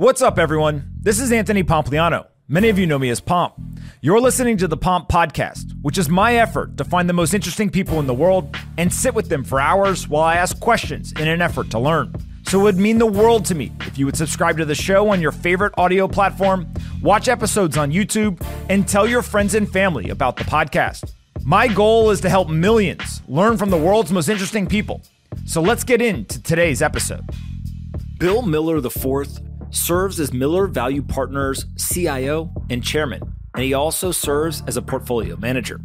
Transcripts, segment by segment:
What's up, everyone? This is Anthony Pompliano. Many of you know me as Pomp. You're listening to the Pomp Podcast, which is my effort to find the most interesting people in the world and sit with them for hours while I ask questions in an effort to learn. So it would mean the world to me if you would subscribe to the show on your favorite audio platform, watch episodes on YouTube, and tell your friends and family about the podcast. My goal is to help millions learn from the world's most interesting people. So let's get into today's episode. Bill Miller IV serves as Miller Value Partners CIO and chairman, and he also serves as a portfolio manager.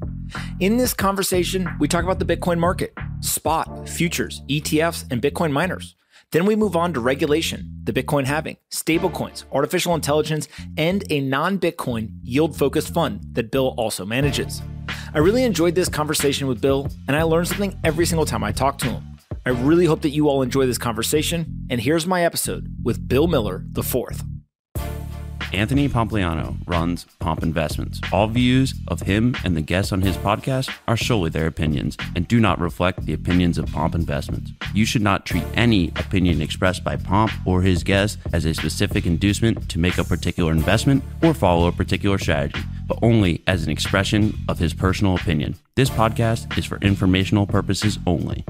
In this conversation, we talk about the Bitcoin market, spot, futures, ETFs, and Bitcoin miners. Then we move on to regulation, the Bitcoin halving, stablecoins, artificial intelligence, and a non Bitcoin yield focused fund that Bill also manages. I really enjoyed this conversation with Bill, and I learned something every single time I talk to him. I really hope that you all enjoy this conversation, and here's my episode with Bill Miller IV. Anthony Pompliano runs Pomp Investments. All views of him and the guests on his podcast are solely their opinions and do not reflect the opinions of Pomp Investments. You should not treat any opinion expressed by Pomp or his guests as a specific inducement to make a particular investment or follow a particular strategy, but only as an expression of his personal opinion. This podcast is for informational purposes only.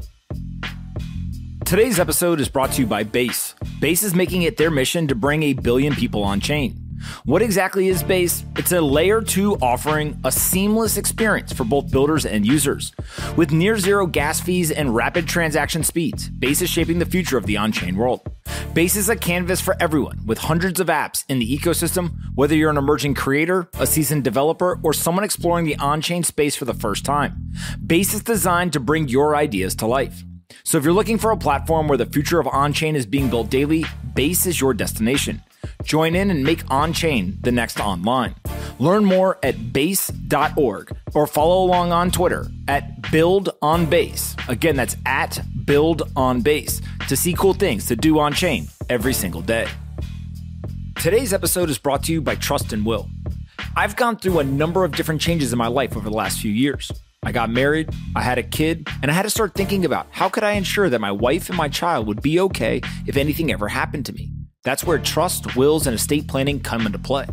Today's episode is brought to you by Base. Base is making it their mission to bring a billion people on chain. What exactly is Base? It's a layer 2 offering a seamless experience for both builders and users. With near zero gas fees and rapid transaction speeds, Base is shaping the future of the on chain world. Base is a canvas for everyone with hundreds of apps in the ecosystem, whether you're an emerging creator, a seasoned developer, or someone exploring the on chain space for the first time. Base is designed to bring your ideas to life. So if you're looking for a platform where the future of on chain is being built daily, Base is your destination. Join in and make on chain the next online. Learn more at base.org or follow along on Twitter at buildonbase. Again, that's at buildonbase to see cool things to do on chain every single day. Today's episode is brought to you by Trust and Will. I've gone through a number of different changes in my life over the last few years. I got married, I had a kid, and I had to start thinking about how could I ensure that my wife and my child would be okay if anything ever happened to me. That's where trust, wills, and estate planning come into play.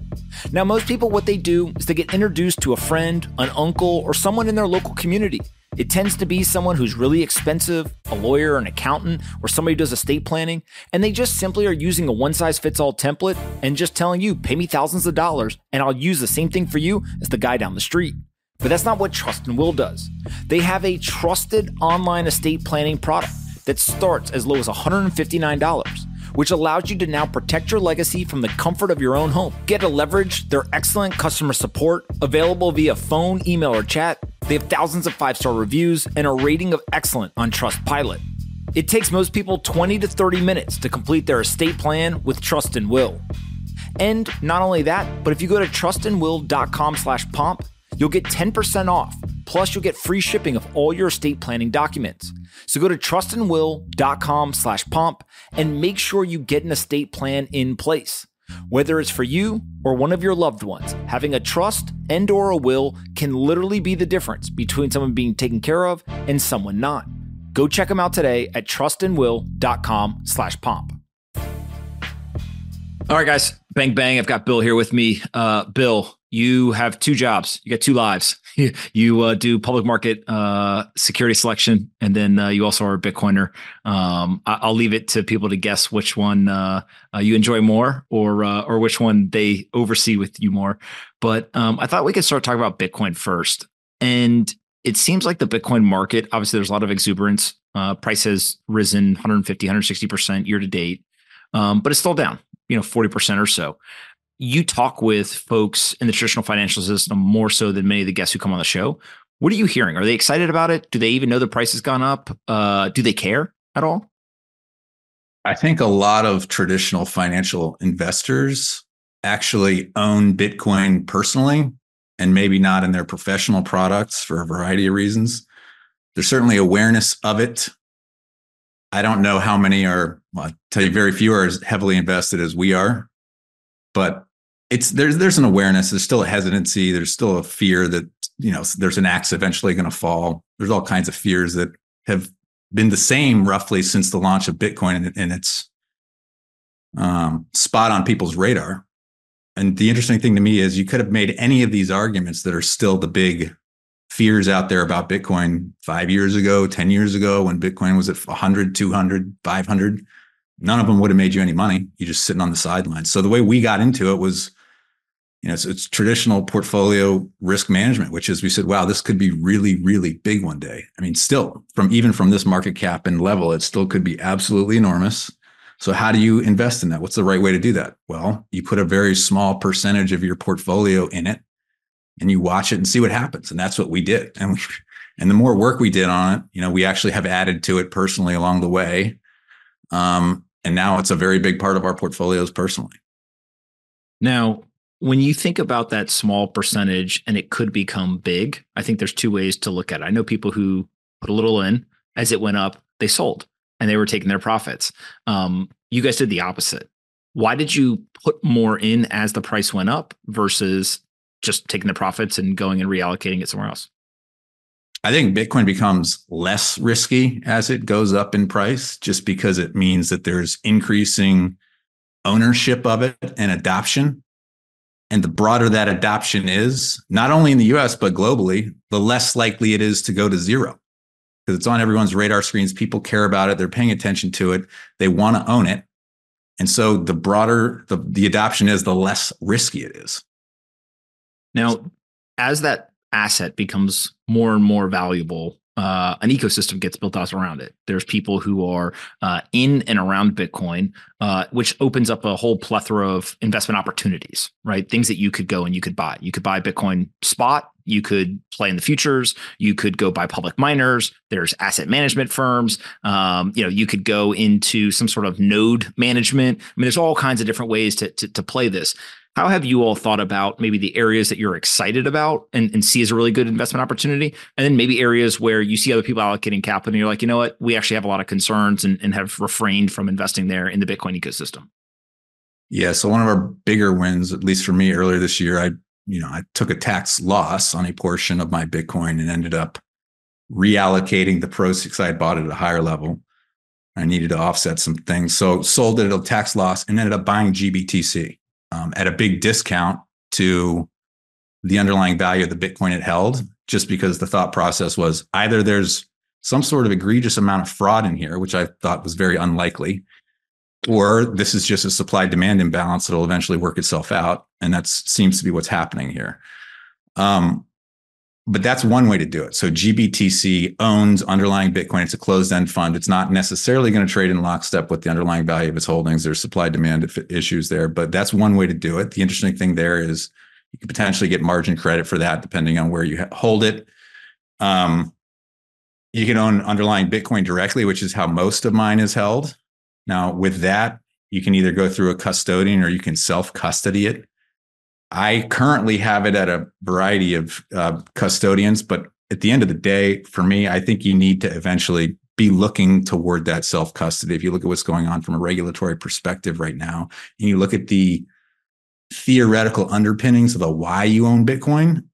Now, most people, what they do is they get introduced to a friend, an uncle, or someone in their local community. It tends to be someone who's really expensive, a lawyer, an accountant, or somebody who does estate planning, and they just simply are using a one size fits all template and just telling you, pay me thousands of dollars, and I'll use the same thing for you as the guy down the street. But that's not what Trust and Will does. They have a trusted online estate planning product that starts as low as $159 which allows you to now protect your legacy from the comfort of your own home. Get to leverage their excellent customer support available via phone, email, or chat. They have thousands of five star reviews and a rating of excellent on Trustpilot. It takes most people 20 to 30 minutes to complete their estate plan with Trust and Will. And not only that, but if you go to trustandwill.com slash pomp, you'll get 10% off. Plus, you'll get free shipping of all your estate planning documents. So go to trustandwill.com slash pomp and make sure you get an estate plan in place. Whether it's for you or one of your loved ones, having a trust and or a will can literally be the difference between someone being taken care of and someone not. Go check them out today at trustandwill.com slash pomp. All right, guys, bang, bang. I've got Bill here with me. Uh, Bill, you have two jobs. You got two lives. you uh, do public market uh, security selection, and then uh, you also are a Bitcoiner. Um, I- will leave it to people to guess which one uh, uh, you enjoy more, or uh, or which one they oversee with you more. But um, I thought we could start talking about Bitcoin first. And it seems like the Bitcoin market, obviously, there's a lot of exuberance. price has risen 150, 160 percent year to date, um, but it's still down, you know, 40 percent or so you talk with folks in the traditional financial system more so than many of the guests who come on the show. What are you hearing? Are they excited about it? Do they even know the price has gone up? Uh, do they care at all? I think a lot of traditional financial investors actually own Bitcoin personally and maybe not in their professional products for a variety of reasons. There's certainly awareness of it. I don't know how many are, well, I'll tell you, very few are as heavily invested as we are. But it's there's there's an awareness there's still a hesitancy there's still a fear that you know there's an axe eventually going to fall there's all kinds of fears that have been the same roughly since the launch of bitcoin and, and its um, spot on people's radar. And the interesting thing to me is you could have made any of these arguments that are still the big fears out there about Bitcoin five years ago, 10 years ago, when Bitcoin was at 100, 200, 500. None of them would have made you any money. You're just sitting on the sidelines. So the way we got into it was, you know, it's, it's traditional portfolio risk management, which is we said, wow, this could be really, really big one day. I mean, still from even from this market cap and level, it still could be absolutely enormous. So how do you invest in that? What's the right way to do that? Well, you put a very small percentage of your portfolio in it and you watch it and see what happens. And that's what we did. And we, and the more work we did on it, you know, we actually have added to it personally along the way. Um, and now it's a very big part of our portfolios personally. Now, when you think about that small percentage and it could become big, I think there's two ways to look at it. I know people who put a little in as it went up, they sold and they were taking their profits. Um, you guys did the opposite. Why did you put more in as the price went up versus just taking the profits and going and reallocating it somewhere else? I think Bitcoin becomes less risky as it goes up in price, just because it means that there's increasing ownership of it and adoption. And the broader that adoption is, not only in the US, but globally, the less likely it is to go to zero because it's on everyone's radar screens. People care about it. They're paying attention to it. They want to own it. And so the broader the, the adoption is, the less risky it is. Now, as that asset becomes more and more valuable, uh, an ecosystem gets built out around it. There's people who are uh, in and around Bitcoin, uh, which opens up a whole plethora of investment opportunities, right? Things that you could go and you could buy. You could buy Bitcoin spot. You could play in the futures. You could go buy public miners. There's asset management firms. Um, you know, you could go into some sort of node management. I mean, there's all kinds of different ways to, to, to play this. How have you all thought about maybe the areas that you're excited about and, and see as a really good investment opportunity? And then maybe areas where you see other people allocating capital and you're like, you know what, we actually have a lot of concerns and, and have refrained from investing there in the Bitcoin ecosystem. Yeah. So one of our bigger wins, at least for me earlier this year, I, you know, I took a tax loss on a portion of my Bitcoin and ended up reallocating the proceeds. I had bought it at a higher level. I needed to offset some things. So sold it at a tax loss and ended up buying GBTC um, at a big discount to the underlying value of the Bitcoin it held, just because the thought process was either there's some sort of egregious amount of fraud in here, which I thought was very unlikely, or this is just a supply demand imbalance that'll eventually work itself out. And that seems to be what's happening here. Um, but that's one way to do it. So GBTC owns underlying Bitcoin. It's a closed end fund. It's not necessarily going to trade in lockstep with the underlying value of its holdings. There's supply demand issues there, but that's one way to do it. The interesting thing there is you could potentially get margin credit for that depending on where you hold it. Um, you can own underlying Bitcoin directly, which is how most of mine is held. Now, with that, you can either go through a custodian or you can self custody it. I currently have it at a variety of uh, custodians, but at the end of the day, for me, I think you need to eventually be looking toward that self custody. If you look at what's going on from a regulatory perspective right now, and you look at the theoretical underpinnings of the why you own Bitcoin,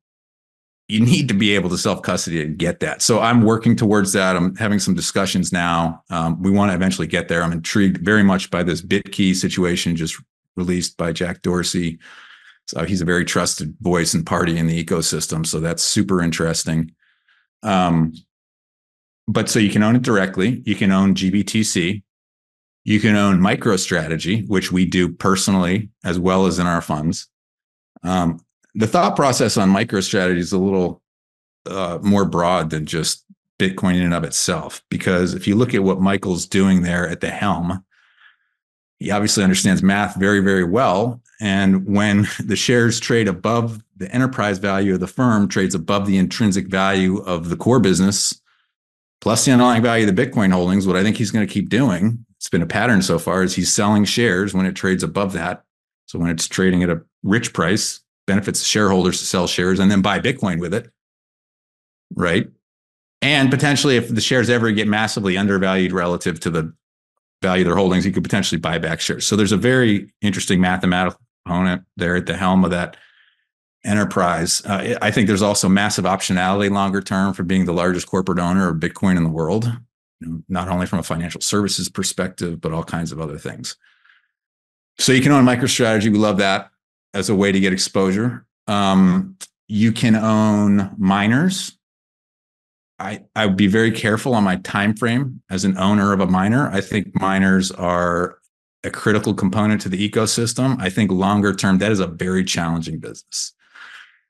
you need to be able to self custody and get that. So I'm working towards that. I'm having some discussions now. Um, we want to eventually get there. I'm intrigued very much by this BitKey situation just released by Jack Dorsey so he's a very trusted voice and party in the ecosystem. So that's super interesting. Um, but so you can own it directly. You can own GBTC. You can own MicroStrategy, which we do personally as well as in our funds. Um, the thought process on MicroStrategy is a little uh, more broad than just Bitcoin in and of itself, because if you look at what Michael's doing there at the helm, he obviously understands math very, very well. And when the shares trade above the enterprise value of the firm, trades above the intrinsic value of the core business, plus the underlying value of the Bitcoin holdings, what I think he's going to keep doing, it's been a pattern so far, is he's selling shares when it trades above that. So when it's trading at a rich price, benefits shareholders to sell shares and then buy Bitcoin with it. Right. And potentially, if the shares ever get massively undervalued relative to the value their holdings, you could potentially buy back shares. So there's a very interesting mathematical component there at the helm of that enterprise. Uh, I think there's also massive optionality longer term for being the largest corporate owner of Bitcoin in the world, not only from a financial services perspective, but all kinds of other things. So you can own MicroStrategy. We love that as a way to get exposure. Um, you can own miners. I, I would be very careful on my time frame as an owner of a miner. I think miners are a critical component to the ecosystem. I think longer term, that is a very challenging business.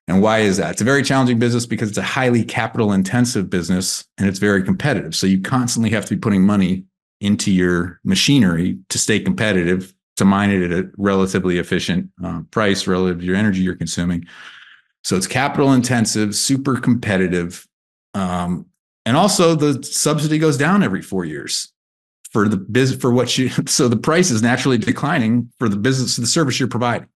And why is that? It's a very challenging business because it's a highly capital intensive business and it's very competitive. So you constantly have to be putting money into your machinery to stay competitive, to mine it at a relatively efficient uh, price relative to your energy you're consuming. So it's capital intensive, super competitive. Um, and also the subsidy goes down every four years for the business for what you so the price is naturally declining for the business the service you're providing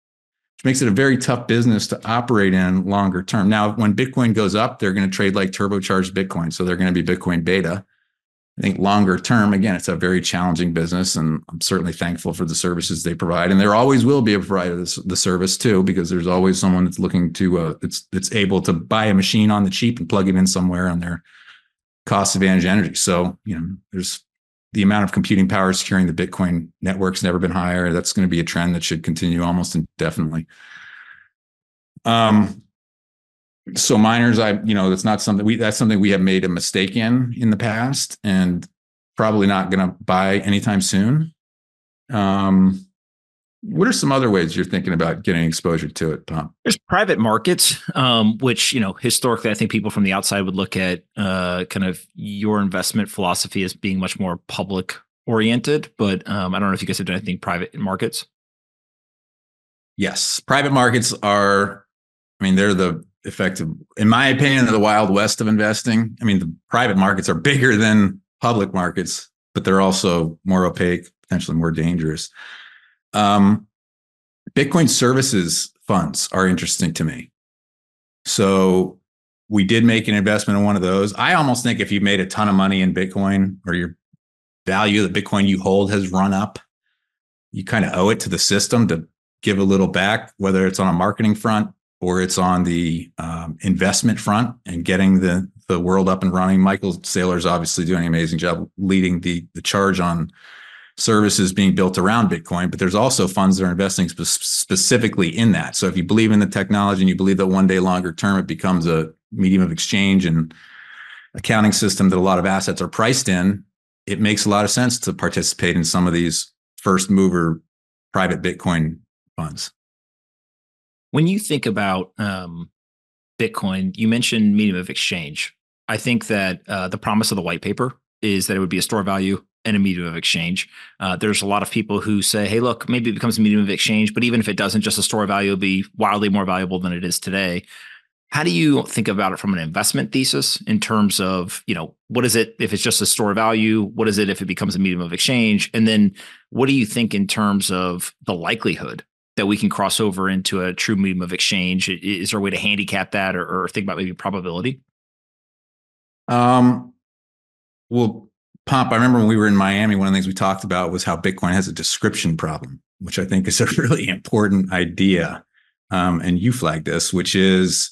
which makes it a very tough business to operate in longer term. Now when bitcoin goes up they're going to trade like turbocharged bitcoin so they're going to be bitcoin beta i think longer term again it's a very challenging business and i'm certainly thankful for the services they provide and there always will be a provider of the service too because there's always someone that's looking to uh, it's it's able to buy a machine on the cheap and plug it in somewhere on their cost advantage energy so you know there's the amount of computing power securing the Bitcoin network's never been higher. That's going to be a trend that should continue almost indefinitely. Um, so miners, I you know that's not something we that's something we have made a mistake in in the past, and probably not going to buy anytime soon. Um, what are some other ways you're thinking about getting exposure to it, Tom? There's private markets, um, which you know historically, I think people from the outside would look at uh, kind of your investment philosophy as being much more public oriented. But um, I don't know if you guys have done anything private markets. Yes, private markets are. I mean, they're the effective, in my opinion, the wild west of investing. I mean, the private markets are bigger than public markets, but they're also more opaque, potentially more dangerous. Um, Bitcoin services funds are interesting to me. So we did make an investment in one of those. I almost think if you made a ton of money in Bitcoin or your value of the Bitcoin you hold has run up, you kind of owe it to the system to give a little back, whether it's on a marketing front or it's on the um, investment front and getting the the world up and running. Michael Saylor is obviously doing an amazing job leading the the charge on services being built around Bitcoin, but there's also funds that are investing spe- specifically in that. So if you believe in the technology and you believe that one day longer term it becomes a medium of exchange and accounting system that a lot of assets are priced in, it makes a lot of sense to participate in some of these first mover private Bitcoin funds. When you think about um, Bitcoin, you mentioned medium of exchange. I think that uh, the promise of the white paper is that it would be a store of value and a medium of exchange. Uh, there's a lot of people who say, hey, look, maybe it becomes a medium of exchange, but even if it doesn't, just a store of value will be wildly more valuable than it is today. How do you think about it from an investment thesis in terms of, you know, what is it if it's just a store of value? What is it if it becomes a medium of exchange? And then what do you think in terms of the likelihood that we can cross over into a true medium of exchange? Is there a way to handicap that or, or think about maybe probability? Um, well, Pomp, I remember when we were in Miami, one of the things we talked about was how Bitcoin has a description problem, which I think is a really important idea. Um, and you flagged this, which is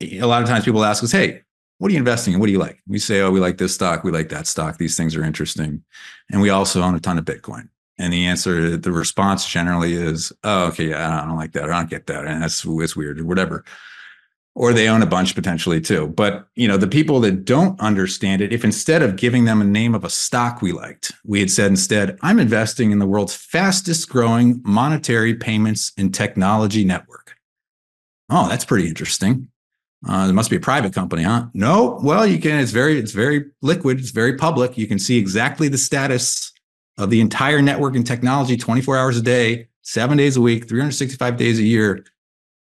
a lot of times people ask us, hey, what are you investing in? What do you like? We say, oh, we like this stock, we like that stock. These things are interesting. And we also own a ton of Bitcoin. And the answer, the response generally is, oh, okay, yeah, I don't like that. I don't get that. And that's it's weird or whatever or they own a bunch potentially too. But you know, the people that don't understand it, if instead of giving them a name of a stock we liked, we had said instead, I'm investing in the world's fastest growing monetary payments and technology network. Oh, that's pretty interesting. Uh, there must be a private company, huh? No. Well, you can. It's very, it's very liquid. It's very public. You can see exactly the status of the entire network and technology 24 hours a day, seven days a week, 365 days a year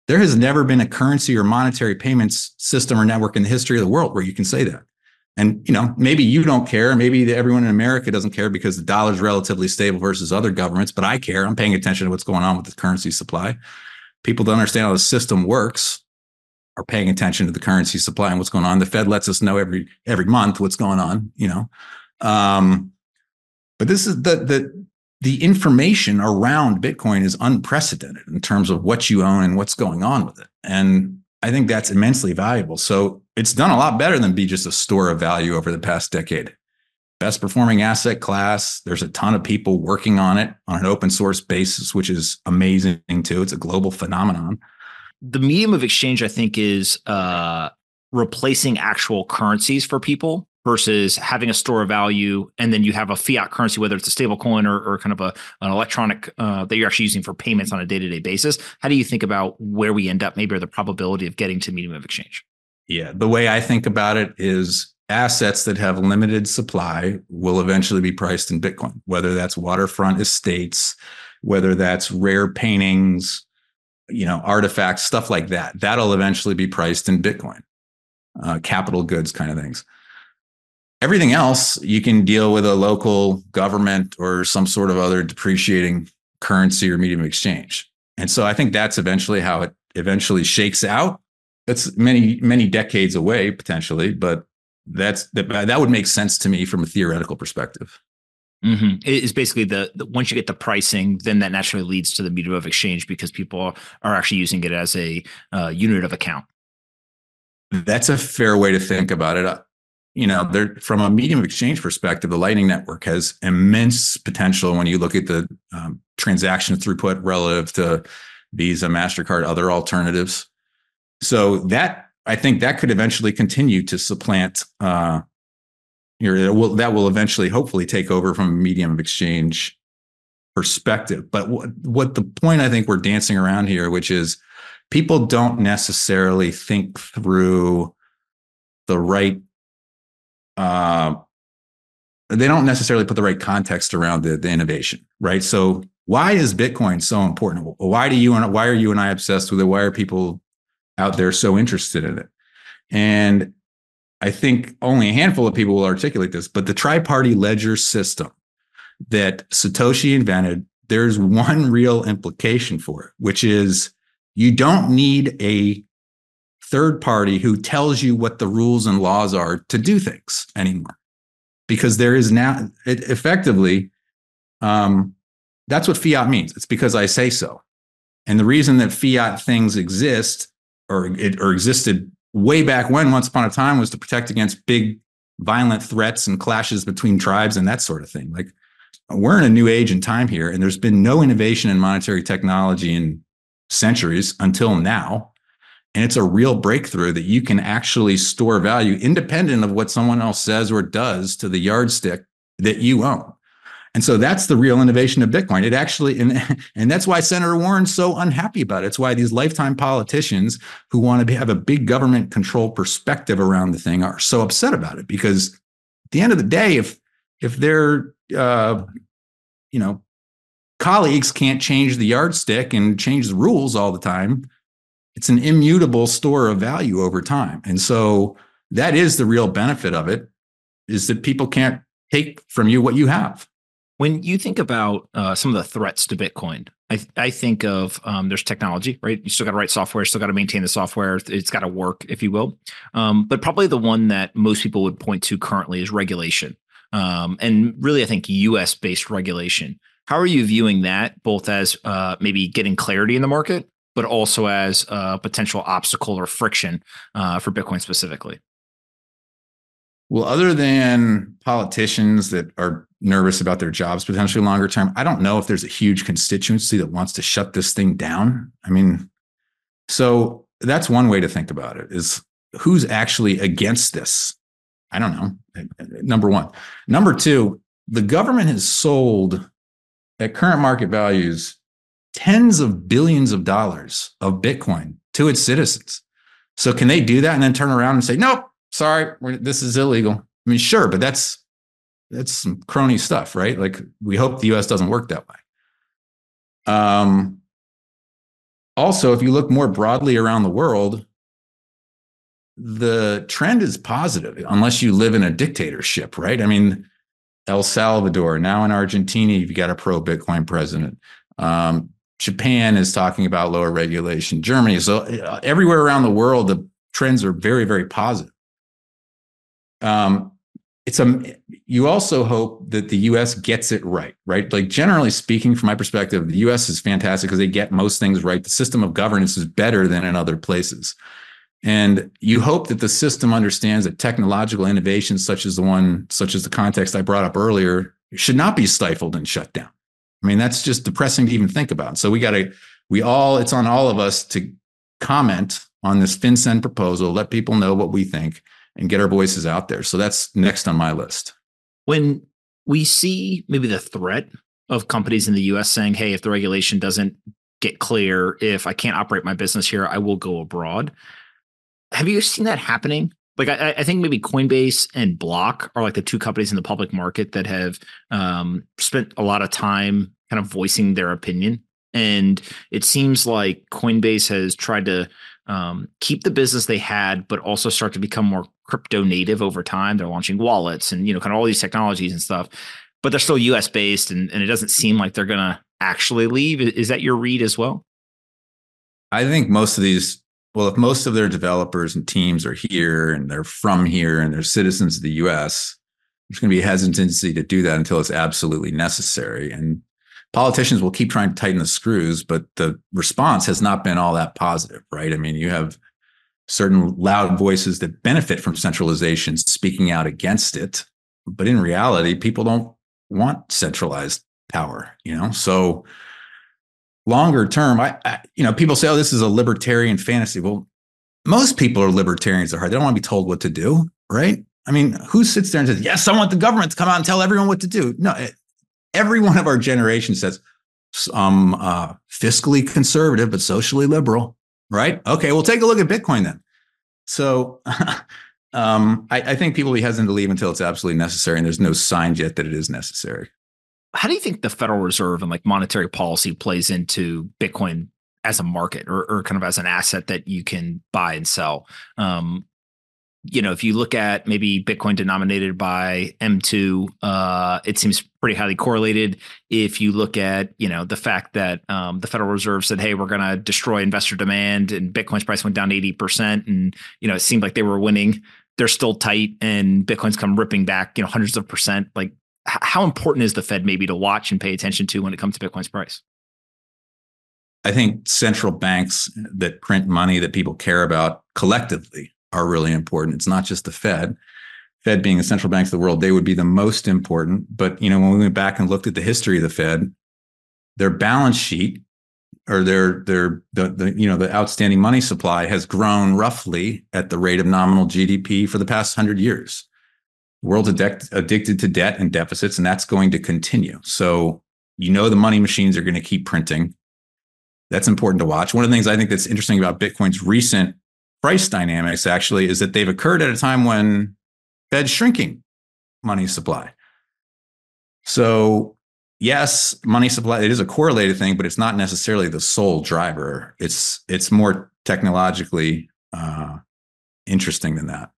there has never been a currency or monetary payments system or network in the history of the world where you can say that. And you know, maybe you don't care. Maybe everyone in America doesn't care because the dollar is relatively stable versus other governments. But I care. I'm paying attention to what's going on with the currency supply. People don't understand how the system works are paying attention to the currency supply and what's going on. The Fed lets us know every every month what's going on. You know, um, but this is the the the information around Bitcoin is unprecedented in terms of what you own and what's going on with it. And I think that's immensely valuable. So it's done a lot better than be just a store of value over the past decade. best performing asset class. There's a ton of people working on it on an open source basis, which is amazing too. It's a global phenomenon. The medium of exchange, I think, is uh, replacing actual currencies for people versus having a store of value and then you have a fiat currency, whether it's a stable coin or, or kind of a, an electronic uh, that you're actually using for payments on a day-to-day basis. How do you think about where we end up, maybe or the probability of getting to medium of exchange? Yeah, the way I think about it is assets that have limited supply will eventually be priced in Bitcoin, whether that's waterfront estates, whether that's rare paintings, you know, artifacts, stuff like that. That'll eventually be priced in Bitcoin, uh, capital goods kind of things. Everything else, you can deal with a local government or some sort of other depreciating currency or medium of exchange. And so I think that's eventually how it eventually shakes out. That's many, many decades away potentially, but that's that, that would make sense to me from a theoretical perspective. Mm-hmm. It's basically the, the, once you get the pricing, then that naturally leads to the medium of exchange because people are actually using it as a uh, unit of account. That's a fair way to think about it. You know, from a medium of exchange perspective, the Lightning Network has immense potential when you look at the um, transaction throughput relative to Visa, Mastercard, other alternatives. So that I think that could eventually continue to supplant. Uh, your, will, that will eventually, hopefully, take over from a medium of exchange perspective. But what, what the point I think we're dancing around here, which is people don't necessarily think through the right uh, they don't necessarily put the right context around the, the innovation, right? So why is Bitcoin so important? Why do you and why are you and I obsessed with it? Why are people out there so interested in it? And I think only a handful of people will articulate this, but the tri-party ledger system that Satoshi invented, there's one real implication for it, which is you don't need a third party who tells you what the rules and laws are to do things anymore. Because there is now it, effectively, um, that's what fiat means. It's because I say so. And the reason that fiat things exist or it or existed way back when, once upon a time, was to protect against big violent threats and clashes between tribes and that sort of thing. Like we're in a new age and time here, and there's been no innovation in monetary technology in centuries until now. And it's a real breakthrough that you can actually store value independent of what someone else says or does to the yardstick that you own. And so that's the real innovation of Bitcoin. It actually, and, and that's why Senator Warren's so unhappy about it. It's why these lifetime politicians who want to have a big government control perspective around the thing are so upset about it. Because at the end of the day, if if their uh, you know colleagues can't change the yardstick and change the rules all the time, it's an immutable store of value over time. And so that is the real benefit of it is that people can't take from you what you have. When you think about uh, some of the threats to Bitcoin, I, I think of um, there's technology, right? You still got to write software, still got to maintain the software. It's got to work, if you will. Um, but probably the one that most people would point to currently is regulation. Um, and really, I think US based regulation. How are you viewing that, both as uh, maybe getting clarity in the market, but also as a potential obstacle or friction uh, for Bitcoin specifically? Well, other than politicians that are nervous about their jobs potentially longer term, I don't know if there's a huge constituency that wants to shut this thing down. I mean, so that's one way to think about it is who's actually against this? I don't know. Number one. Number two, the government has sold at current market values tens of billions of dollars of Bitcoin to its citizens. So can they do that and then turn around and say, nope, sorry, this is illegal? I mean, sure, but that's that's some crony stuff, right? Like we hope the US doesn't work that way. Um, also, if you look more broadly around the world, the trend is positive unless you live in a dictatorship, right? I mean, El Salvador, now in Argentina, you've got a pro Bitcoin president. Um, Japan is talking about lower regulation. Germany, so uh, everywhere around the world, the trends are very, very positive. Um, it's a. You also hope that the U.S. gets it right, right? Like generally speaking, from my perspective, the U.S. is fantastic because they get most things right. The system of governance is better than in other places. And you hope that the system understands that technological innovations, such as the one, such as the context I brought up earlier, should not be stifled and shut down. I mean, that's just depressing to even think about. So we got to, we all, it's on all of us to comment on this FinCEN proposal, let people know what we think, and get our voices out there. So that's next on my list. When we see maybe the threat of companies in the US saying, hey, if the regulation doesn't get clear, if I can't operate my business here, I will go abroad. Have you seen that happening? Like I, I think maybe Coinbase and Block are like the two companies in the public market that have um, spent a lot of time kind of voicing their opinion. And it seems like Coinbase has tried to um, keep the business they had, but also start to become more crypto native over time. They're launching wallets and you know kind of all these technologies and stuff, but they're still U.S. based, and, and it doesn't seem like they're to actually leave. Is that your read as well? I think most of these, well, if most of their developers and teams are here and they're from here and they're citizens of the U.S., there's going to be hesitancy to do that until it's absolutely necessary. And politicians will keep trying to tighten the screws, but the response has not been all that positive, right? I mean, you have certain loud voices that benefit from centralization speaking out against it. But in reality, people don't want centralized power, you know? So longer term, I, I, you know, people say, oh, this is a libertarian fantasy. Well, most people are libertarians at heart. They don't want to be told what to do, right? I mean, who sits there and says, yes, I want the government to come out and tell everyone what to do? No, it, every one of our generation says, I'm uh, fiscally conservative, but socially liberal, right? Okay, well, take a look at Bitcoin then. So um, I, I think people will be hesitant to leave until it's absolutely necessary, and there's no sign yet that it is necessary. How do you think the Federal Reserve and like monetary policy plays into Bitcoin as a market or, or kind of as an asset that you can buy and sell? Um, you know, if you look at maybe Bitcoin denominated by M2, uh, it seems pretty highly correlated. If you look at, you know, the fact that um, the Federal Reserve said, hey, we're going to destroy investor demand and Bitcoin's price went down 80%. And, you know, it seemed like they were winning. They're still tight and Bitcoin's come ripping back, you know, hundreds of percent. Like, how important is the Fed maybe to watch and pay attention to when it comes to Bitcoin's price? I think central banks that print money that people care about collectively are really important. It's not just the Fed. Fed being the central banks of the world, they would be the most important. But you know, when we went back and looked at the history of the Fed, their balance sheet or their their the, the you know the outstanding money supply has grown roughly at the rate of nominal GDP for the past hundred years. World's addict, addicted to debt and deficits, and that's going to continue. So you know the money machines are going to keep printing. That's important to watch. One of the things I think that's interesting about Bitcoin's recent price dynamics actually is that they've occurred at a time when Fed's shrinking money supply. So yes, money supply it is a correlated thing, but it's not necessarily the sole driver. It's it's more technologically uh, interesting than that.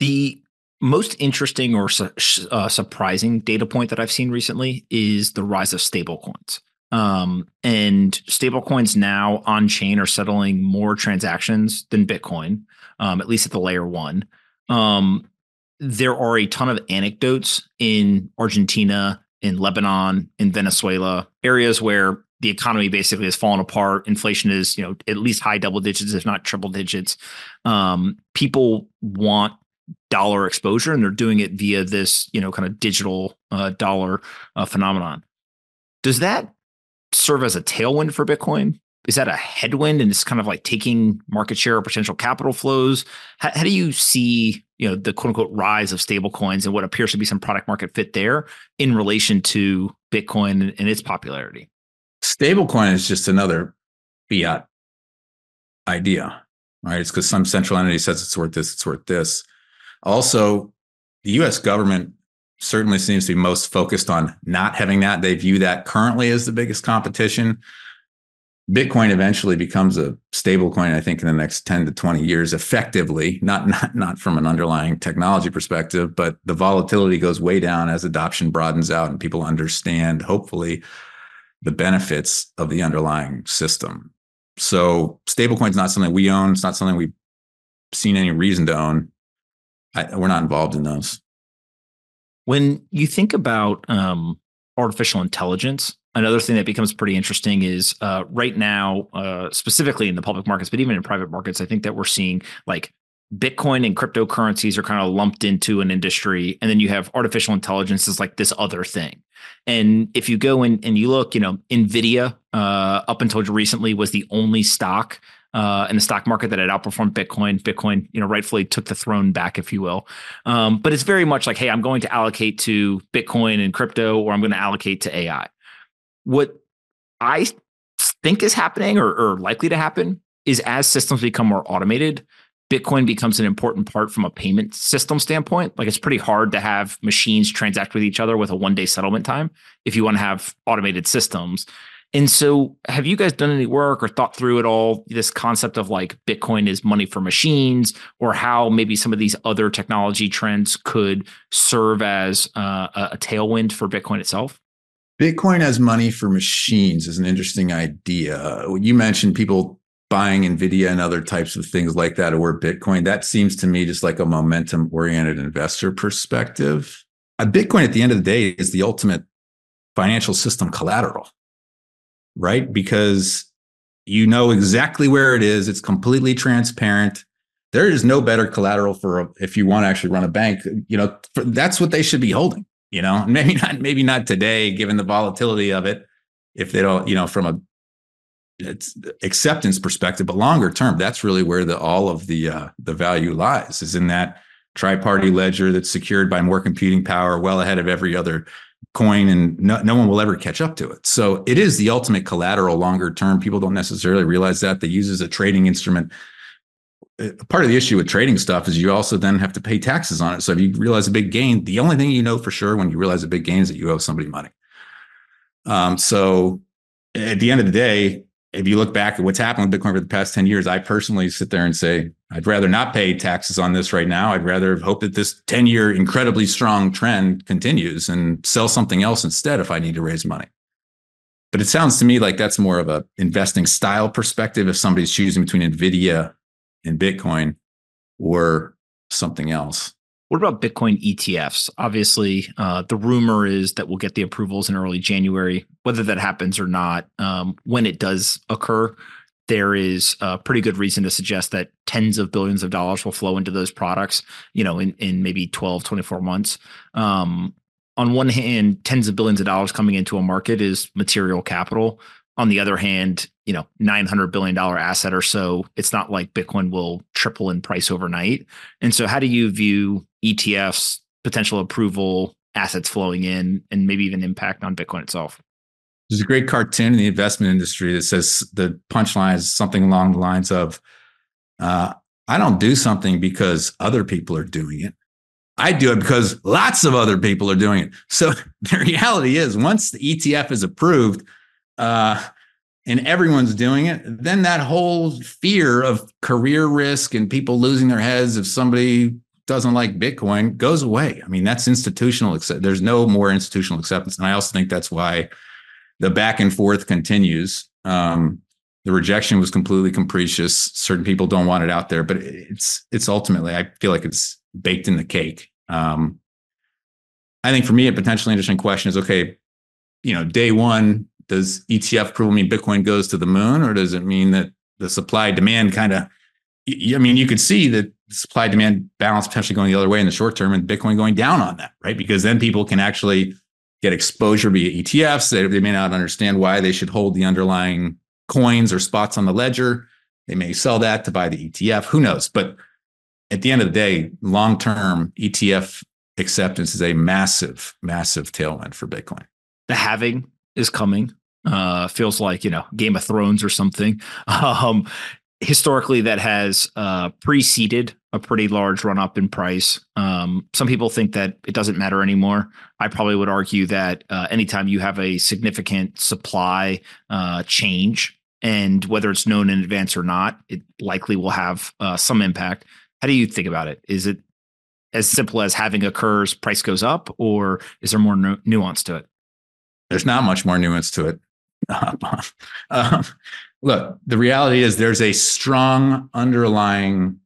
The most interesting or su- uh, surprising data point that I've seen recently is the rise of stablecoins. Um, and stablecoins now on chain are settling more transactions than Bitcoin, um, at least at the layer one. Um, there are a ton of anecdotes in Argentina, in Lebanon, in Venezuela, areas where the economy basically has fallen apart. Inflation is, you know, at least high double digits, if not triple digits. Um, people want dollar exposure, and they're doing it via this, you know, kind of digital uh, dollar uh, phenomenon. Does that serve as a tailwind for Bitcoin? Is that a headwind and it's kind of like taking market share or potential capital flows? How, how do you see, you know, the quote unquote rise of stablecoins and what appears to be some product market fit there in relation to Bitcoin and its popularity? Stablecoin is just another fiat idea, right? It's because some central entity says it's worth this, it's worth this. Also, the US government certainly seems to be most focused on not having that. They view that currently as the biggest competition. Bitcoin eventually becomes a stable coin, I think, in the next 10 to 20 years, effectively, not, not, not from an underlying technology perspective, but the volatility goes way down as adoption broadens out and people understand, hopefully, the benefits of the underlying system. So stablecoin is not something we own. It's not something we've seen any reason to own. I, we're not involved in those. When you think about um, artificial intelligence, another thing that becomes pretty interesting is uh, right now, uh, specifically in the public markets, but even in private markets, I think that we're seeing like Bitcoin and cryptocurrencies are kind of lumped into an industry, and then you have artificial intelligence is like this other thing. And if you go in and you look, you know, Nvidia uh, up until recently was the only stock uh, in the stock market that had outperformed Bitcoin. Bitcoin, you know, rightfully took the throne back, if you will. Um, but it's very much like, hey, I'm going to allocate to Bitcoin and crypto, or I'm going to allocate to AI. What I think is happening or, or likely to happen is as systems become more automated, Bitcoin becomes an important part from a payment system standpoint. Like it's pretty hard to have machines transact with each other with a one day settlement time if you want to have automated systems. And so, have you guys done any work or thought through at all this concept of like Bitcoin is money for machines, or how maybe some of these other technology trends could serve as uh, a tailwind for Bitcoin itself? Bitcoin as money for machines is an interesting idea. You mentioned people buying Nvidia and other types of things like that or Bitcoin. That seems to me just like a momentum oriented investor perspective. A Bitcoin at the end of the day is the ultimate financial system collateral right? Because you know exactly where it is. It's completely transparent. There is no better collateral for a, if you want to actually run a bank. You know, for, that's what they should be holding. You know, maybe not, maybe not today, given the volatility of it. If they don't, you know, from a it's acceptance perspective, but longer term, that's really where the all of the uh, the value lies. Is in that tri-party ledger that's secured by more computing power, well ahead of every other coin and no, no one will ever catch up to it. So it is the ultimate collateral longer term. People don't necessarily realize that they use as a trading instrument. Uh, part of the issue with trading stuff is you also then have to pay taxes on it. So if you realize a big gain, the only thing you know for sure when you realize a big gain is that you owe somebody money. Um, so at the end of the day, if you look back at what's happened with Bitcoin for the past 10 years, I personally sit there and say, I'd rather not pay taxes on this right now. I'd rather hope that this 10 year incredibly strong trend continues and sell something else instead if I need to raise money. But it sounds to me like that's more of a investing style perspective if somebody's choosing between Nvidia and Bitcoin or something else. What about Bitcoin ETFs? Obviously, uh, the rumor is that we'll get the approvals in early January. Whether that happens or not, um, when it does occur, there is a pretty good reason to suggest that tens of billions of dollars will flow into those products, you know, in, in maybe 12, 24 months. Um, on one hand, tens of billions of dollars coming into a market is material capital. On the other hand, you know, $900 billion asset or so, it's not like Bitcoin will triple in price overnight. And so, how do you view ETFs, potential approval, assets flowing in, and maybe even impact on Bitcoin itself? There's a great cartoon in the investment industry that says the punchline is something along the lines of, uh, I don't do something because other people are doing it. I do it because lots of other people are doing it. So the reality is, once the ETF is approved uh, and everyone's doing it, then that whole fear of career risk and people losing their heads if somebody doesn't like Bitcoin goes away. I mean, that's institutional. There's no more institutional acceptance. And I also think that's why the back and forth continues. Um, the rejection was completely capricious. Certain people don't want it out there, but it's it's ultimately I feel like it's baked in the cake. Um, I think for me, a potentially interesting question is: Okay, you know, day one, does ETF approval mean Bitcoin goes to the moon, or does it mean that the supply demand kind of? I mean, you could see that supply demand balance potentially going the other way in the short term, and Bitcoin going down on that, right? Because then people can actually get exposure via ETFs. They, they may not understand why they should hold the underlying coins or spots on the ledger. They may sell that to buy the ETF. Who knows? But at the end of the day, long term ETF acceptance is a massive, massive tailwind for Bitcoin. The halving is coming. Uh, feels like you know Game of Thrones or something. Um, historically that has uh, preceded a pretty large run up in price. Um, some people think that it doesn't matter anymore. I probably would argue that uh, anytime you have a significant supply uh, change, and whether it's known in advance or not, it likely will have uh, some impact. How do you think about it? Is it as simple as halving occurs, price goes up, or is there more nu- nuance to it? There's not much more nuance to it. um, look, the reality is there's a strong underlying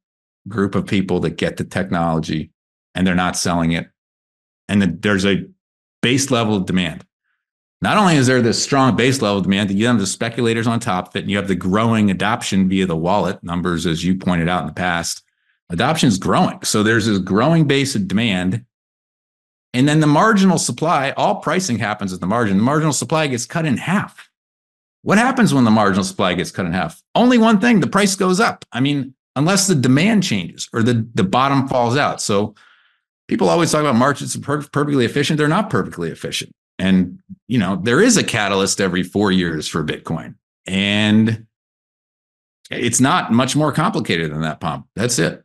group of people that get the technology and they're not selling it. And there's a base level of demand. not only is there this strong base level demand, you have the speculators on top of it, and you have the growing adoption via the wallet numbers, as you pointed out in the past. Adoption is growing. So there's this growing base of demand. And then the marginal supply, all pricing happens at the margin. The marginal supply gets cut in half. What happens when the marginal supply gets cut in half? Only one thing the price goes up. I mean, unless the demand changes or the, the bottom falls out. So people always talk about markets are per- perfectly efficient. They're not perfectly efficient. And, you know, there is a catalyst every four years for Bitcoin. And it's not much more complicated than that, Pomp. That's it.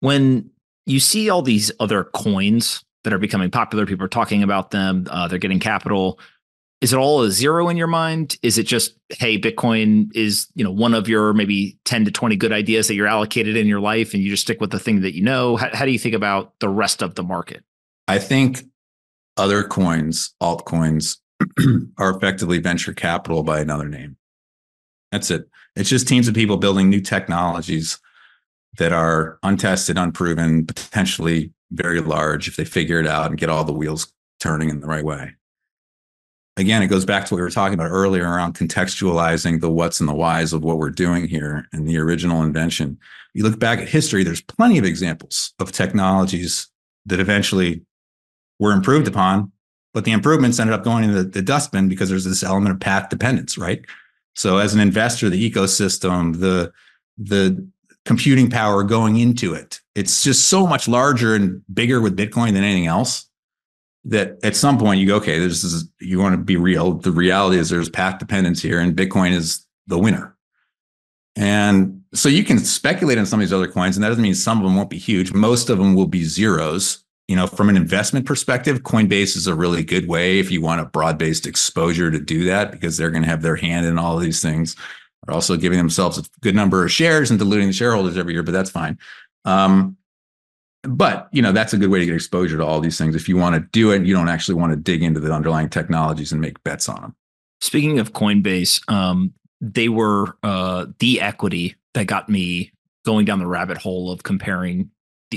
When you see all these other coins that are becoming popular, people are talking about them, uh, they're getting capital. Is it all a zero in your mind? Is it just, hey, Bitcoin is, you know, one of your maybe 10 to 20 good ideas that you're allocated in your life and you just stick with the thing that you know? How, how do you think about the rest of the market? I think other coins, altcoins, are effectively venture capital by another name. That's it. It's just teams of people building new technologies that are untested, unproven, potentially very large if they figure it out and get all the wheels turning in the right way. Again, it goes back to what we were talking about earlier around contextualizing the what's and the whys of what we're doing here and the original invention. You look back at history, there's plenty of examples of technologies that eventually were improved upon, but the improvements ended up going in the, the dustbin because there's this element of path dependence, right? So as an investor, the ecosystem, the the computing power going into it, it's just so much larger and bigger with Bitcoin than anything else that at some point you go, okay, this is you want to be real. The reality is there's path dependence here, and Bitcoin is the winner. And so you can speculate on some of these other coins, and that doesn't mean some of them won't be huge. Most of them will be zeros you know, from an investment perspective, Coinbase is a really good way if you want a broad based exposure to do that because they're going to have their hand in all of these things. They're also giving themselves a good number of shares and diluting the shareholders every year, but that's fine. Um, but you know that's a good way to get exposure to all these things if you want to do it you don't actually want to dig into the underlying technologies and make bets on them speaking of coinbase um, they were uh, the equity that got me going down the rabbit hole of comparing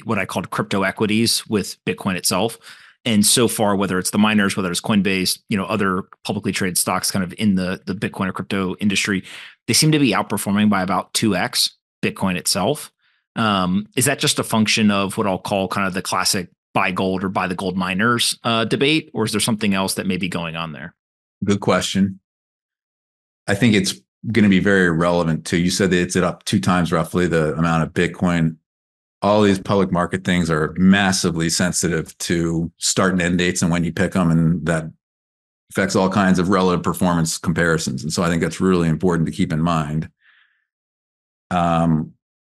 what I called crypto equities with Bitcoin itself. And so far, whether it's the miners, whether it's Coinbase, you know, other publicly traded stocks kind of in the, the Bitcoin or crypto industry, they seem to be outperforming by about 2x Bitcoin itself. Um, is that just a function of what I'll call kind of the classic buy gold or buy the gold miners uh, debate? Or is there something else that may be going on there? Good question. I think it's going to be very relevant too. You said that it's up two times roughly the amount of Bitcoin all these public market things are massively sensitive to start and end dates and when you pick them and that affects all kinds of relative performance comparisons and so i think that's really important to keep in mind um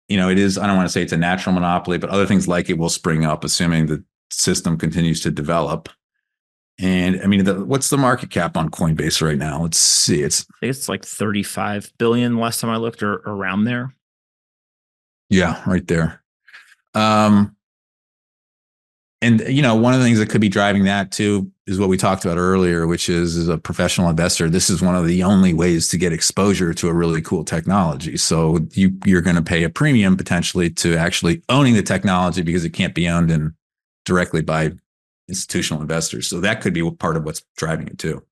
you know it is i don't want to say it's a natural monopoly but other things like it will spring up assuming the system continues to develop. And i mean the, what's the market cap on coinbase right now? Let's see it's it's like 35 billion last time i looked or around there. Yeah right there. Um, and you know, one of the things that could be driving that too is what we talked about earlier, which is as a professional investor, this is one of the only ways to get exposure to a really cool technology. So you you're going to pay a premium potentially to actually owning the technology because it can't be owned in directly by institutional investors. So that could be part of what's driving it too.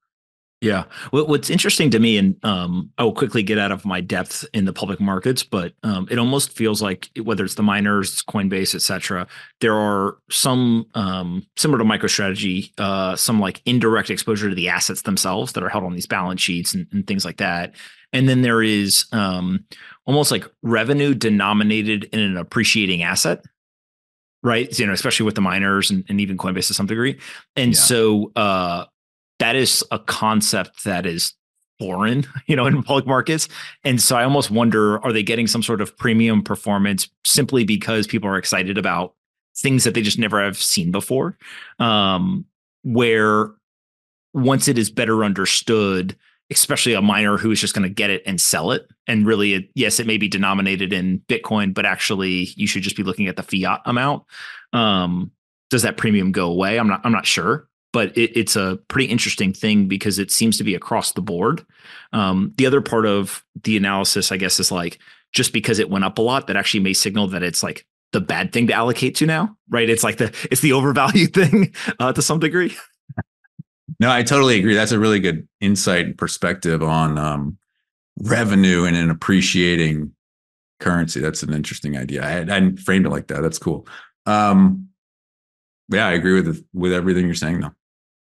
Yeah. what's interesting to me, and um, I will quickly get out of my depth in the public markets, but um, it almost feels like whether it's the miners, Coinbase, et cetera, there are some um, similar to MicroStrategy, uh, some like indirect exposure to the assets themselves that are held on these balance sheets and, and things like that. And then there is um, almost like revenue denominated in an appreciating asset right? You know, especially with the miners and, and even Coinbase to some degree. And yeah. so uh, that is a concept that is foreign, you know, in public markets. And so I almost wonder are they getting some sort of premium performance simply because people are excited about things that they just never have seen before? Um, where once it is better understood, especially a miner who is just going to get it and sell it. And really, it, yes, it may be denominated in Bitcoin, but actually, you should just be looking at the fiat amount. Um, does that premium go away? I'm not. I'm not sure but it, it's a pretty interesting thing because it seems to be across the board. Um, the other part of the analysis, I guess, is like just because it went up a lot, that actually may signal that it's like the bad thing to allocate to now, right? It's like the it's the overvalued thing uh, to some degree. No, I totally agree. That's a really good insight and perspective on um, revenue and an appreciating currency. That's an interesting idea. I, hadn't framed it like that. That's cool. Um, yeah, I agree with with everything you're saying though.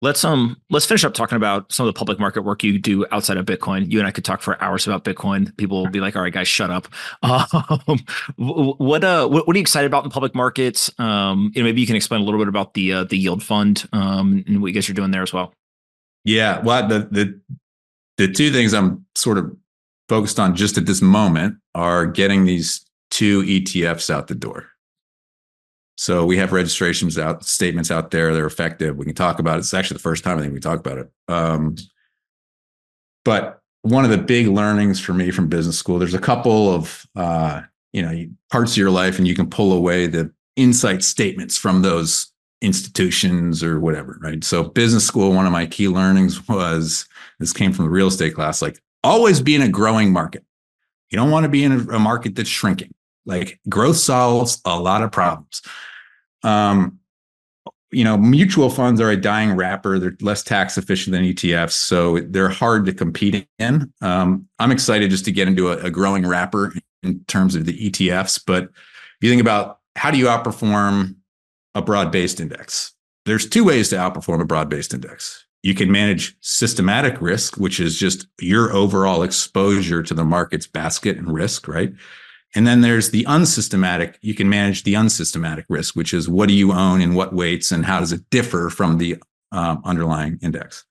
Let's um let's finish up talking about some of the public market work you do outside of Bitcoin. You and I could talk for hours about Bitcoin. People will be like, "All right, guys, shut up." Um, what uh what, what, are you excited about in public markets? Um, you know, maybe you can explain a little bit about the uh, the yield fund um and what you guys are doing there as well. Yeah, well, the the the two things I'm sort of focused on just at this moment are getting these two ETFs out the door. So we have registrations out, statements out there. They're effective. We can talk about it. It's actually the first time I think we talk about it. Um, but one of the big learnings for me from business school, there's a couple of uh, you know parts of your life, and you can pull away the insight statements from those institutions or whatever, right? So business school, one of my key learnings was this came from the real estate class, like always be in a growing market. You don't want to be in a, a market that's shrinking. Like growth solves a lot of problems. Um, you know, mutual funds are a dying wrapper. They're less tax efficient than ETFs, so they're hard to compete in. Um, I'm excited just to get into a, a growing wrapper in terms of the ETFs. But if you think about how do you outperform a broad based index? There's two ways to outperform a broad based index. You can manage systematic risk, which is just your overall exposure to the market's basket and risk, right? And then there's the unsystematic. You can manage the unsystematic risk, which is what do you own in what weights and how does it differ from the um, underlying index?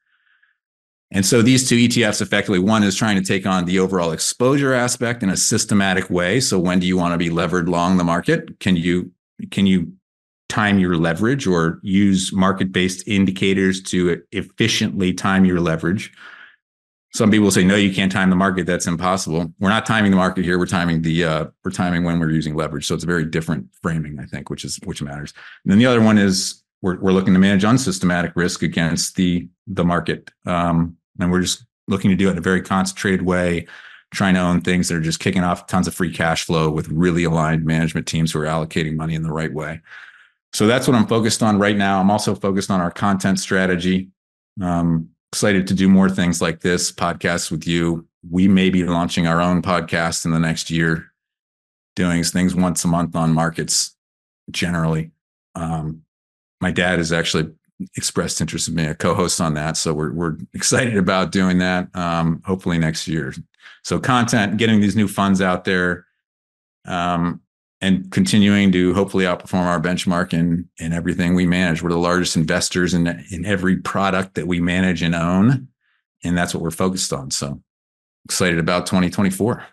And so these two ETFs effectively, one is trying to take on the overall exposure aspect in a systematic way. So when do you want to be levered long the market? Can you can you time your leverage or use market-based indicators to efficiently time your leverage? Some people say no you can't time the market. That's impossible. We're not timing the market here. We're timing the uh, we're timing when we're using leverage. So it's a very different framing i think which is which matters. And then the other one is we're, we're looking to manage unsystematic risk against the the market. Um, and we're just looking to do it in a very concentrated way trying to own things that are just kicking off tons of free cash flow with really aligned management teams who are allocating money in the right way. So that's what i'm focused on right now. I'm also focused on our content strategy. Um, excited to do more things like this podcast with you. We may be launching our own podcast in the next year, doing things once a month on markets generally. Um, my dad has actually expressed interest in being a co-host on that. So we're, we're excited about doing that. Um, hopefully next year. So content, getting these new funds out there. Um, and continuing to hopefully outperform our benchmark in in everything we manage. We're the largest investors in in every product that we manage and own, and that's what we're focused on. So excited about 2024.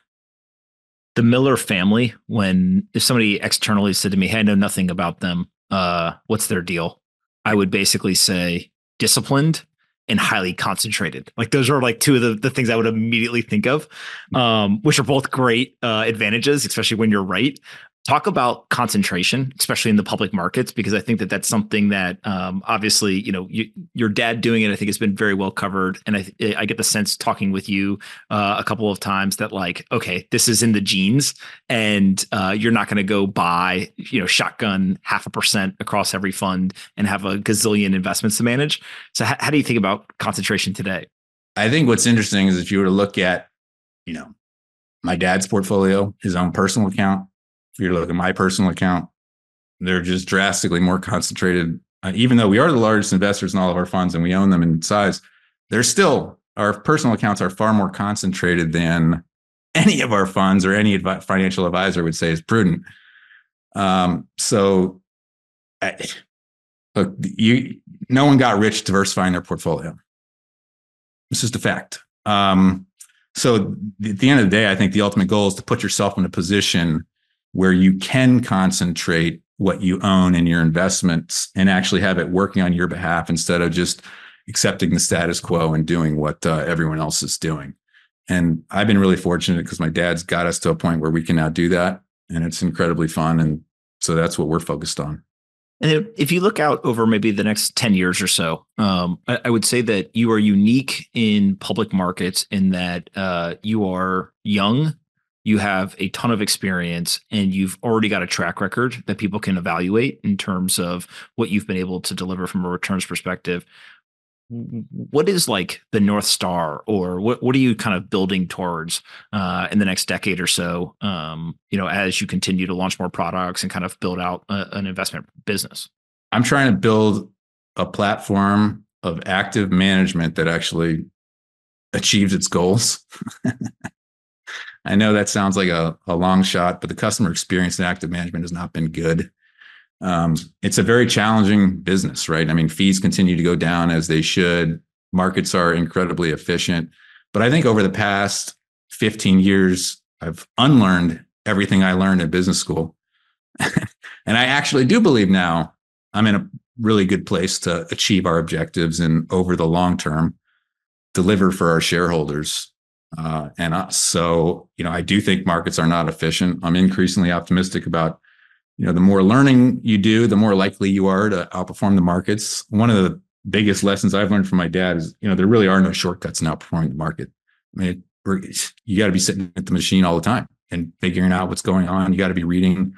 The Miller family, when if somebody externally said to me, "Hey, I know nothing about them. Uh, what's their deal?" I would basically say disciplined and highly concentrated. Like those are like two of the, the things I would immediately think of, um, which are both great uh, advantages, especially when you're right talk about concentration especially in the public markets because i think that that's something that um, obviously you know you, your dad doing it i think has been very well covered. And i, I get the sense talking with you uh, a couple of times that like okay this is in the genes and uh, you're not going to go buy you know shotgun half a percent across every fund and have a gazillion investments to manage. So h- how do you think about concentration today? I think what's interesting is if you were to look at you know my dad's portfolio his own personal account if you look at my personal account, they're just drastically more concentrated. Uh, even though we are the largest investors in all of our funds and we own them in size, they're still our personal accounts are far more concentrated than any of our funds or any financial advisor would say is prudent. Um, so, I, look, you no one got rich diversifying their portfolio. It's just a fact. Um, so, at the end of the day, I think the ultimate goal is to put yourself in a position where you can concentrate what you own in your investments and actually have it working on your behalf instead of just accepting the status quo and doing what uh, everyone else is doing. And I've been really fortunate because my dad's got us to a point where we can now do that. And it's incredibly fun. And so that's what we're focused on. And if you look out over maybe the next 10 years or so, um, I, I, would say that you are unique in public markets in that uh, you are young, you have a ton of experience and you've already got a track record that people can evaluate in terms of what you've been able to deliver from a returns perspective. What is like the north star or what, what are you kind of building towards uh, in the next decade or so um, you know as you continue to launch more products and kind of build out a, an investment business? I'm trying to build a platform of active management that actually achieves its goals i know that sounds like a, a long shot but the customer experience in active management has not been good um, it's a very challenging business, right? I mean, fees continue to go down as they should. Markets are incredibly efficient. But I think over the past 15 years, I've unlearned everything I learned in business school. and I actually do believe now I'm in a really good place to achieve our objectives and over the long term, deliver for our shareholders uh, and us. So, you know, I do think markets are not efficient. I'm increasingly optimistic about you know the more learning you do the more likely you are to outperform the markets. One of the biggest lessons i've learned from my dad is you know there really are no shortcuts in outperforming the market. I mean you got to be sitting at the machine all the time and figuring out what's going on. You got to be reading.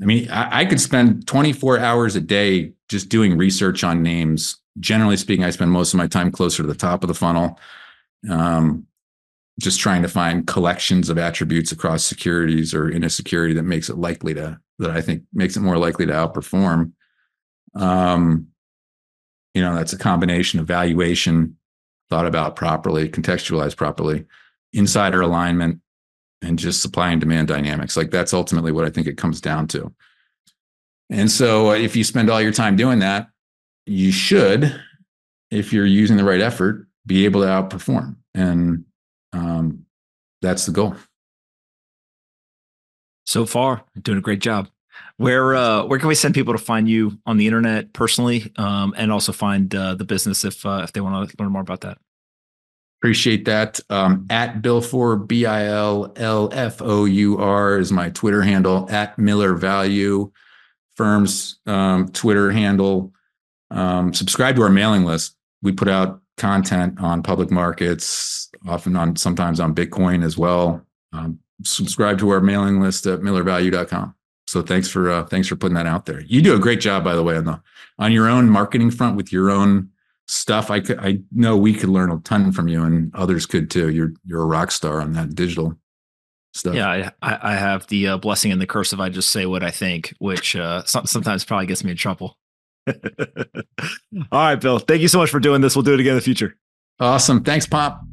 I mean I, I could spend 24 hours a day just doing research on names. Generally speaking i spend most of my time closer to the top of the funnel. Um, just trying to find collections of attributes across securities or in a security that makes it likely to that I think makes it more likely to outperform. Um, you know, that's a combination of valuation thought about properly, contextualized properly, insider alignment, and just supply and demand dynamics. Like that's ultimately what I think it comes down to. And so if you spend all your time doing that, you should, if you're using the right effort, be able to outperform. And um, that's the goal. So far, doing a great job. Where uh, where can we send people to find you on the internet personally, um, and also find uh, the business if uh, if they want to learn more about that? Appreciate that. Um, at Billfour B I L L F O U R is my Twitter handle. At Miller Value firm's um, Twitter handle. Um, subscribe to our mailing list. We put out content on public markets, often on sometimes on Bitcoin as well. Um, subscribe to our mailing list at millervalue.com. So thanks for uh, thanks for putting that out there. You do a great job, by the way, on the on your own marketing front with your own stuff. I could, I know we could learn a ton from you, and others could too. You're you're a rock star on that digital stuff. Yeah, I, I have the uh, blessing and the curse of I just say what I think, which uh, sometimes probably gets me in trouble. All right, Bill. Thank you so much for doing this. We'll do it again in the future. Awesome. Thanks, Pomp.